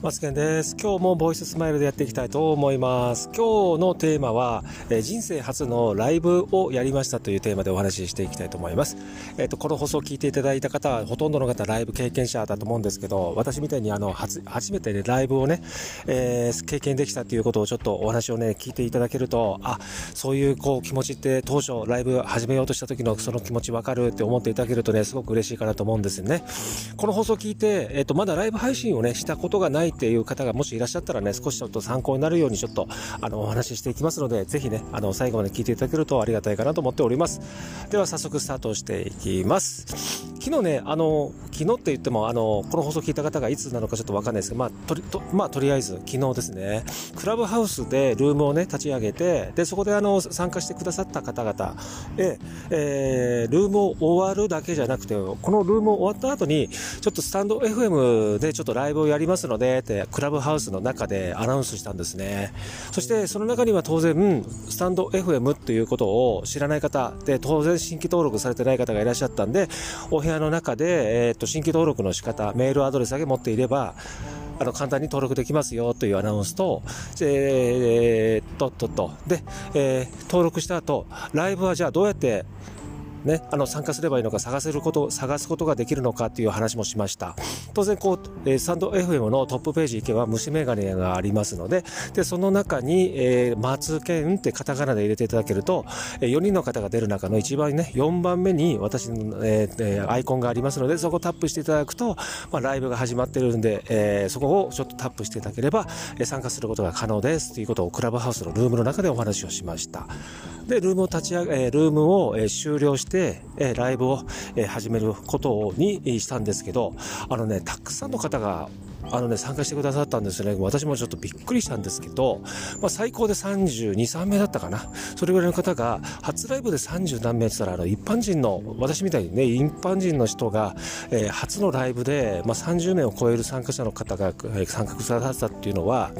マツケンです。今日もボイススマイルでやっていきたいと思います。今日のテーマは、え、人生初のライブをやりましたというテーマでお話ししていきたいと思います。えっ、と、この放送を聞いていただいた方は、ほとんどの方ライブ経験者だと思うんですけど、私みたいにあの、初、初めてね、ライブをね、えー、経験できたということをちょっとお話をね、聞いていただけると、あ、そういうこう気持ちって当初ライブ始めようとした時のその気持ちわかるって思っていただけるとね、すごく嬉しいかなと思うんですよね。この放送を聞いて、えっ、と、まだライブ配信をね、したことがないっていう方がもしいらっしゃったらね、少しちょっと参考になるようにちょっと、あの、お話ししていきますので、ぜひね、あの、最後まで聞いていただけるとありがたいかなと思っております。では、早速スタートしていきます。昨日ね、あの、昨日って言っても、あの、この放送聞いた方がいつなのかちょっとわかんないですけど、まあ、とり、と、まあ、とりあえず、昨日ですね、クラブハウスでルームをね、立ち上げて、で、そこであの、参加してくださった方々、え、えー、ルームを終わるだけじゃなくて、このルームを終わった後に、ちょっとスタンド FM でちょっとライブをやりますので、って、クラブハウスの中でアナウンスしたんですね。そして、その中には当然、スタンド FM ということを知らない方、で、当然新規登録されてない方がいらっしゃったんで、お部屋の中で、えー、っと、新規登録の仕方、メールアドレスだけ持っていれば、あの、簡単に登録できますよというアナウンスと、えー、とっ、と、と、で、えー、登録した後、ライブはじゃあどうやってね、あの参加すればいいのか探せること探すことができるのかっていう話もしました。当然こう、えー、サンド FM のトップページ行けば虫眼鏡がありますのででその中に、えー、松健ってカタカナで入れていただけると、えー、4人の方が出る中の一番ね4番目に私の、えー、アイコンがありますのでそこをタップしていただくと、まあ、ライブが始まってるんで、えー、そこをちょっとタップしていただければ、えー、参加することが可能ですということをクラブハウスのルームの中でお話をしました。でルームを立ち上げ、えー、ルームを、えー、終了して、えー、ライブを、えー、始めることにしたんですけど、あのね、たくさんの方があのね、参加してくださったんですね。私もちょっとびっくりしたんですけど、まあ、最高で32、3名だったかな。それぐらいの方が、初ライブで30何名って言ったら、あの、一般人の、私みたいにね、一般人の人が、えー、初のライブで、まあ、30名を超える参加者の方が、えー、参加くださったっていうのは、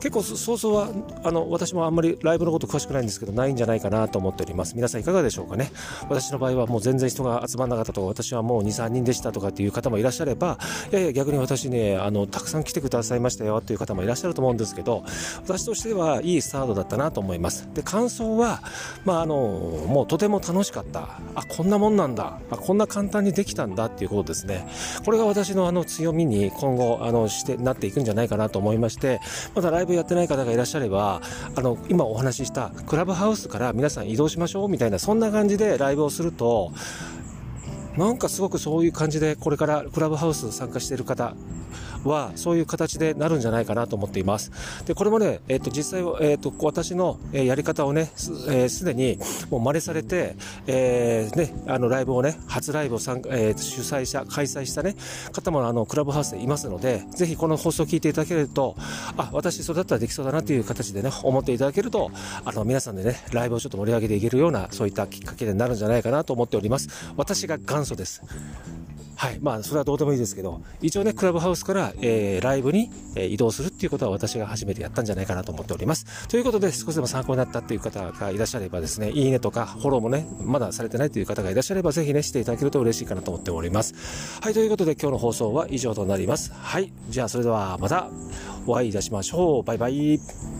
結構想像は、あの、私もあんまりライブのこと詳しくないんですけど、ないんじゃないかなと思っております。皆さんいかがでしょうかね。私の場合はもう全然人が集まんなかったとか、私はもう2、3人でしたとかっていう方もいらっしゃれば、いやいや、逆に私ね、あの、たくさん来てくださいましたよという方もいらっしゃると思うんですけど、私としてはいいスタートだったなと思います。で、感想は、まあ、あの、もうとても楽しかった。あ、こんなもんなんだ。あ、こんな簡単にできたんだっていうことですね。これが私のあの強みに今後、あの、して、なっていくんじゃないかなと思いまして、まだライブやってない方がいらっしゃれば、あの、今お話ししたクラブハウスから皆さん移動しましょうみたいな、そんな感じでライブをすると、なんかすごくそういう感じでこれからクラブハウス参加している方はそういう形でなるんじゃないかなと思っています。で、これもね、えっ、ー、と、実際は、えっ、ー、と、私のやり方をね、すで、えー、にもう真似されて、えー、ね、あの、ライブをね、初ライブを参加、えー、主催者、開催したね、方もあの、クラブハウスでいますので、ぜひこの放送を聞いていただけると、あ、私それだったらできそうだなという形でね、思っていただけると、あの、皆さんでね、ライブをちょっと盛り上げていけるような、そういったきっかけになるんじゃないかなと思っております。私が元祖です。はい。まあ、それはどうでもいいですけど、一応ね、クラブハウスから、えー、ライブに、えー、移動するっていうことは私が初めてやったんじゃないかなと思っております。ということで、少しでも参考になったっていう方がいらっしゃればですね、いいねとか、フォローもね、まだされてないという方がいらっしゃれば、ぜひね、していただけると嬉しいかなと思っております。はい。ということで、今日の放送は以上となります。はい。じゃあ、それではまたお会いいたしましょう。バイバイ。